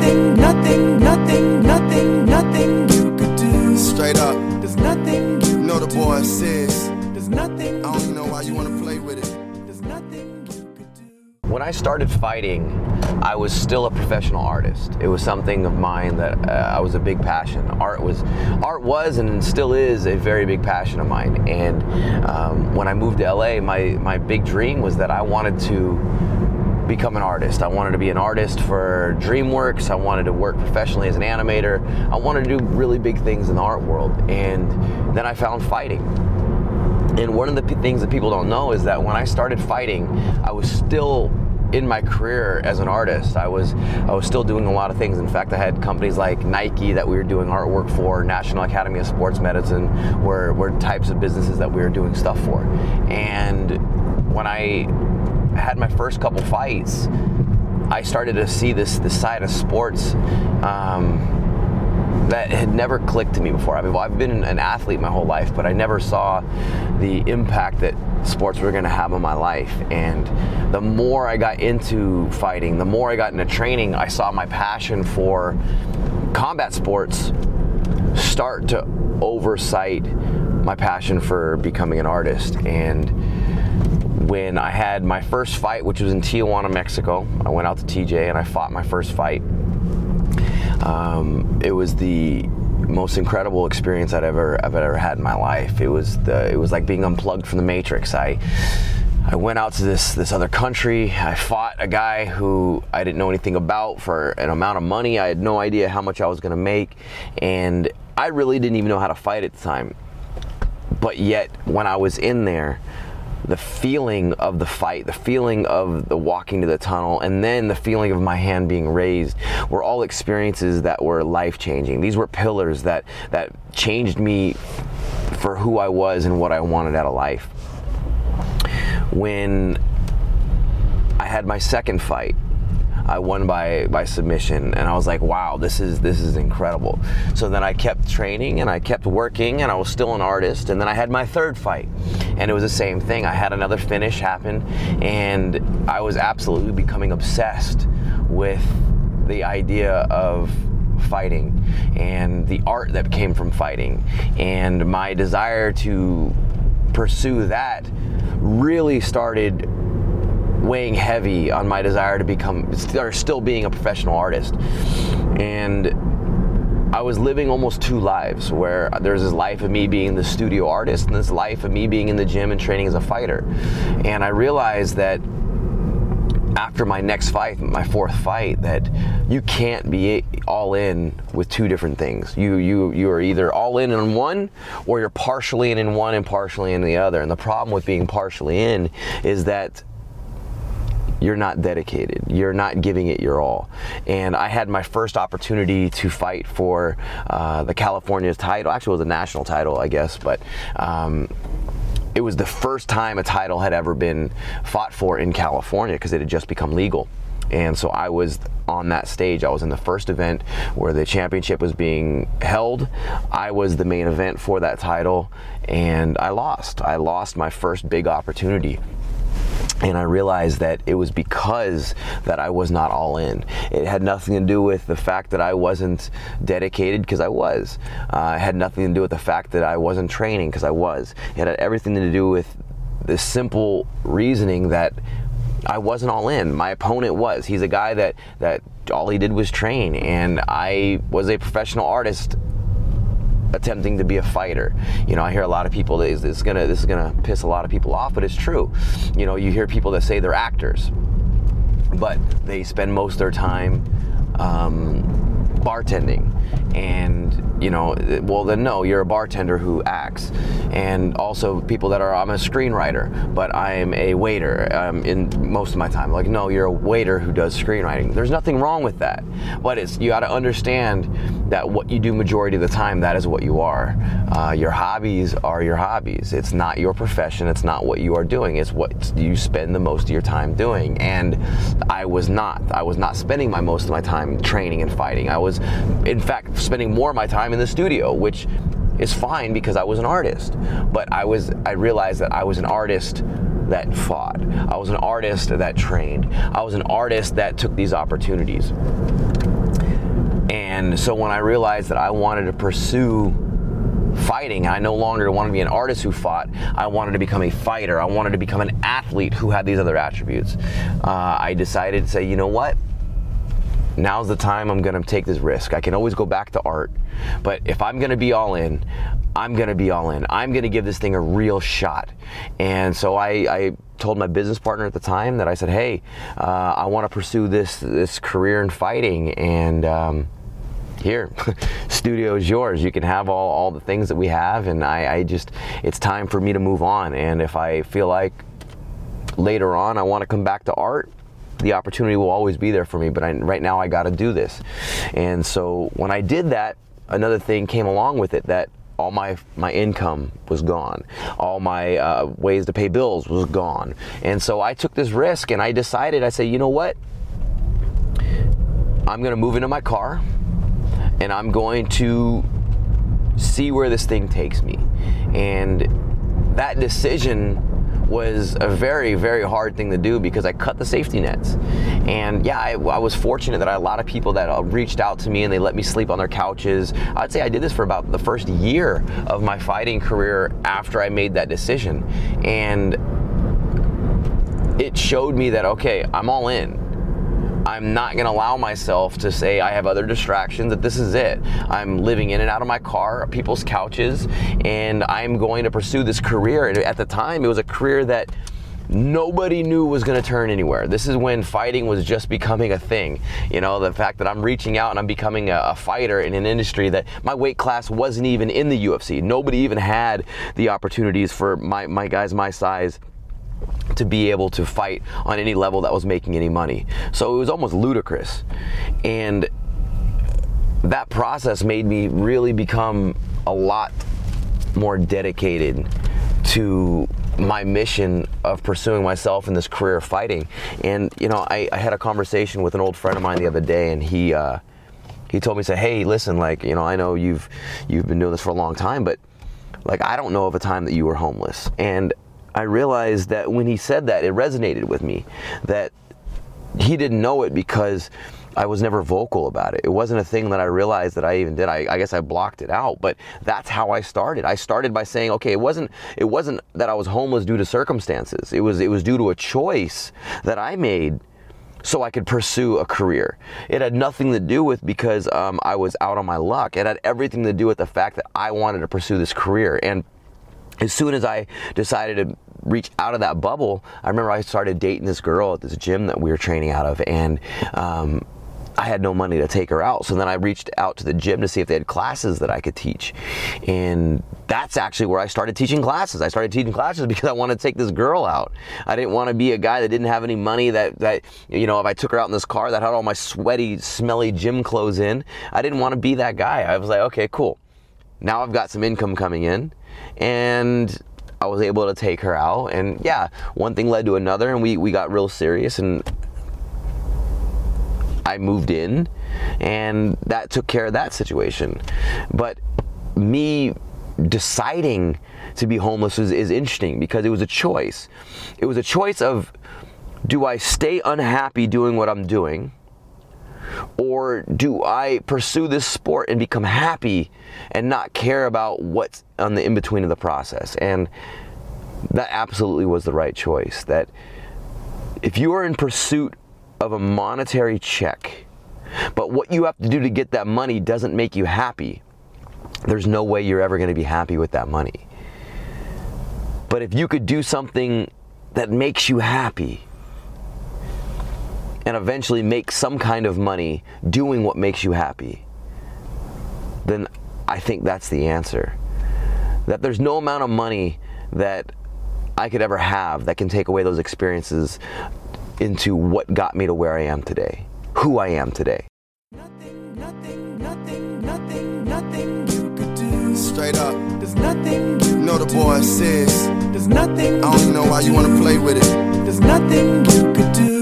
nothing, nothing, nothing, nothing, nothing you could do. Straight up. There's nothing you You know the boy do. says. There's nothing. I don't even know why you wanna play with it. There's nothing you could do. When I started fighting, I was still a professional artist. It was something of mine that uh, I was a big passion. Art was, art was, and still is a very big passion of mine. And um, when I moved to LA, my my big dream was that I wanted to become an artist. I wanted to be an artist for DreamWorks. I wanted to work professionally as an animator. I wanted to do really big things in the art world. And then I found fighting. And one of the p- things that people don't know is that when I started fighting, I was still in my career as an artist. I was I was still doing a lot of things. In fact, I had companies like Nike that we were doing artwork for, National Academy of Sports Medicine, were were types of businesses that we were doing stuff for. And when I had my first couple fights, I started to see this this side of sports. Um, that had never clicked to me before. I mean, well, I've been an athlete my whole life, but I never saw the impact that sports were going to have on my life. And the more I got into fighting, the more I got into training, I saw my passion for combat sports start to oversight my passion for becoming an artist. And when I had my first fight, which was in Tijuana, Mexico, I went out to TJ and I fought my first fight. Um, it was the most incredible experience I'd ever I've ever had in my life. It was the it was like being unplugged from the matrix. I I went out to this this other country. I fought a guy who I didn't know anything about for an amount of money. I had no idea how much I was going to make, and I really didn't even know how to fight at the time. But yet, when I was in there, the feeling of the fight, the feeling of the walking to the tunnel, and then the feeling of my hand being raised were all experiences that were life changing. These were pillars that that changed me for who I was and what I wanted out of life. When I had my second fight, I won by by submission, and I was like, "Wow, this is this is incredible." So then I kept training and I kept working, and I was still an artist. And then I had my third fight, and it was the same thing. I had another finish happen, and I was absolutely becoming obsessed with the idea of fighting and the art that came from fighting, and my desire to pursue that really started weighing heavy on my desire to become or still being a professional artist and I was living almost two lives where there's this life of me being the studio artist and this life of me being in the gym and training as a fighter and I realized that after my next fight, my fourth fight, that you can't be all in with two different things. You you you are either all in in one, or you're partially in in one and partially in the other. And the problem with being partially in is that you're not dedicated. You're not giving it your all. And I had my first opportunity to fight for uh, the California title. Actually, it was a national title, I guess, but. Um, it was the first time a title had ever been fought for in California because it had just become legal. And so I was on that stage. I was in the first event where the championship was being held. I was the main event for that title, and I lost. I lost my first big opportunity and I realized that it was because that I was not all in. It had nothing to do with the fact that I wasn't dedicated because I was. Uh, it had nothing to do with the fact that I wasn't training because I was. It had everything to do with the simple reasoning that I wasn't all in. My opponent was. He's a guy that that all he did was train, and I was a professional artist attempting to be a fighter. You know, I hear a lot of people that is this is gonna this is gonna piss a lot of people off, but it's true. You know, you hear people that say they're actors, but they spend most of their time um, bartending. And you know, well then no, you're a bartender who acts. And also people that are I'm a screenwriter, but I'm a waiter um, in most of my time. Like no, you're a waiter who does screenwriting. There's nothing wrong with that, but it's you got to understand that what you do majority of the time, that is what you are. Uh, your hobbies are your hobbies. It's not your profession. It's not what you are doing. It's what you spend the most of your time doing. And I was not. I was not spending my most of my time training and fighting. I was, in fact, spending more of my time in the studio, which is fine because I was an artist. But I was. I realized that I was an artist that fought. I was an artist that trained. I was an artist that took these opportunities. And so when I realized that I wanted to pursue fighting, I no longer wanted to be an artist who fought. I wanted to become a fighter. I wanted to become an athlete who had these other attributes. Uh, I decided to say, you know what? Now's the time I'm to take this risk. I can always go back to art, but if I'm to be all in, I'm to be all in. I'm to give this thing a real shot. And so I, I told my business partner at the time that I said, "Hey, uh, I want to pursue this this career in fighting, and um, here, studio is yours. You can have all all the things that we have, and I, I just it's time for me to move on. And if I feel like later on I want to come back to art." The opportunity will always be there for me, but I, right now I got to do this. And so when I did that, another thing came along with it that all my my income was gone. All my uh, ways to pay bills was gone. And so i took this risk and i decided i said you know what? I'm going to move into my car and i'm going to see where this thing takes me. And that decision was a very, very hard thing to do because I cut the safety nets. And yeah, I, I was fortunate that a lot of people that uh, reached out to me and they let me sleep on their couches. I'd say I did this for about the first year of my fighting career after I made that decision. And it showed me that, okay, I'm all in. I'm not going to allow myself to say I have other distractions, that this is it. I'm living in and out of my car, people's couches, and I'm going to pursue this career. And at the time, it was a career that nobody knew was going to turn anywhere. This is when fighting was just becoming a thing. You know, the fact that I'm reaching out and I'm becoming a, a, fighter in an industry that my weight class wasn't even in the UFC. Nobody even had the opportunities for my, my guys my size to be able to fight on any level that was making any money. So it was almost ludicrous. And that process made me really become a lot more dedicated to my mission of pursuing myself in this career of fighting. And you know, I, I had a conversation with an old friend of mine the other day, and he uh, he told me, "Say, hey, listen, like you know, I know you've you've been doing this for a long time, but like I don't know of a time that you were homeless." And I realized that when he said that, it resonated with me. That he didn't know it because I was never vocal about it. It wasn't a thing that I realized that I even did. I, I, guess I blocked it out, but that's how I started. I started by saying, okay, it wasn't it wasn't that I was homeless due to circumstances. It was it was due to a choice that I made so I could pursue a career. It had nothing to do with because um, I was out on my luck. It had everything to do with the fact that I wanted to pursue this career and as soon as I decided to reach out of that bubble, I remember I started dating this girl at this gym that we were training out of, and um, I had no money to take her out. So then I reached out to the gym to see if they had classes that I could teach. And that's actually where I started teaching classes. I started teaching classes because I wanted to take this girl out. I didn't want to be a guy that didn't have any money that, that you know, if I took her out in this car that had all my sweaty, smelly gym clothes in, I didn't want to be that guy. I was like, okay, cool. Now I've got some income coming in and I was able to take her out. And yeah, one thing led to another, and we, we got real serious. And I moved in, and that took care of that situation. But me deciding to be homeless is, is interesting because it was a choice. It was a choice of do I stay unhappy doing what I'm doing? Or do I pursue this sport and become happy and not care about what's on the in between of the process? And that absolutely was the right choice. That if you are in pursuit of a monetary check, but what you have to do to get that money doesn't make you happy, there's no way you're ever going to be happy with that money. But if you could do something that makes you happy, and eventually make some kind of money doing what makes you happy, then I think that's the answer. That there's no amount of money that I could ever have that can take away those experiences into what got me to where I am today, who I am today. Nothing, nothing, nothing, nothing, nothing you could do. Straight up. There's nothing you You know the boy says. There's nothing I don't even know why you wanna play with it. There's nothing you could do.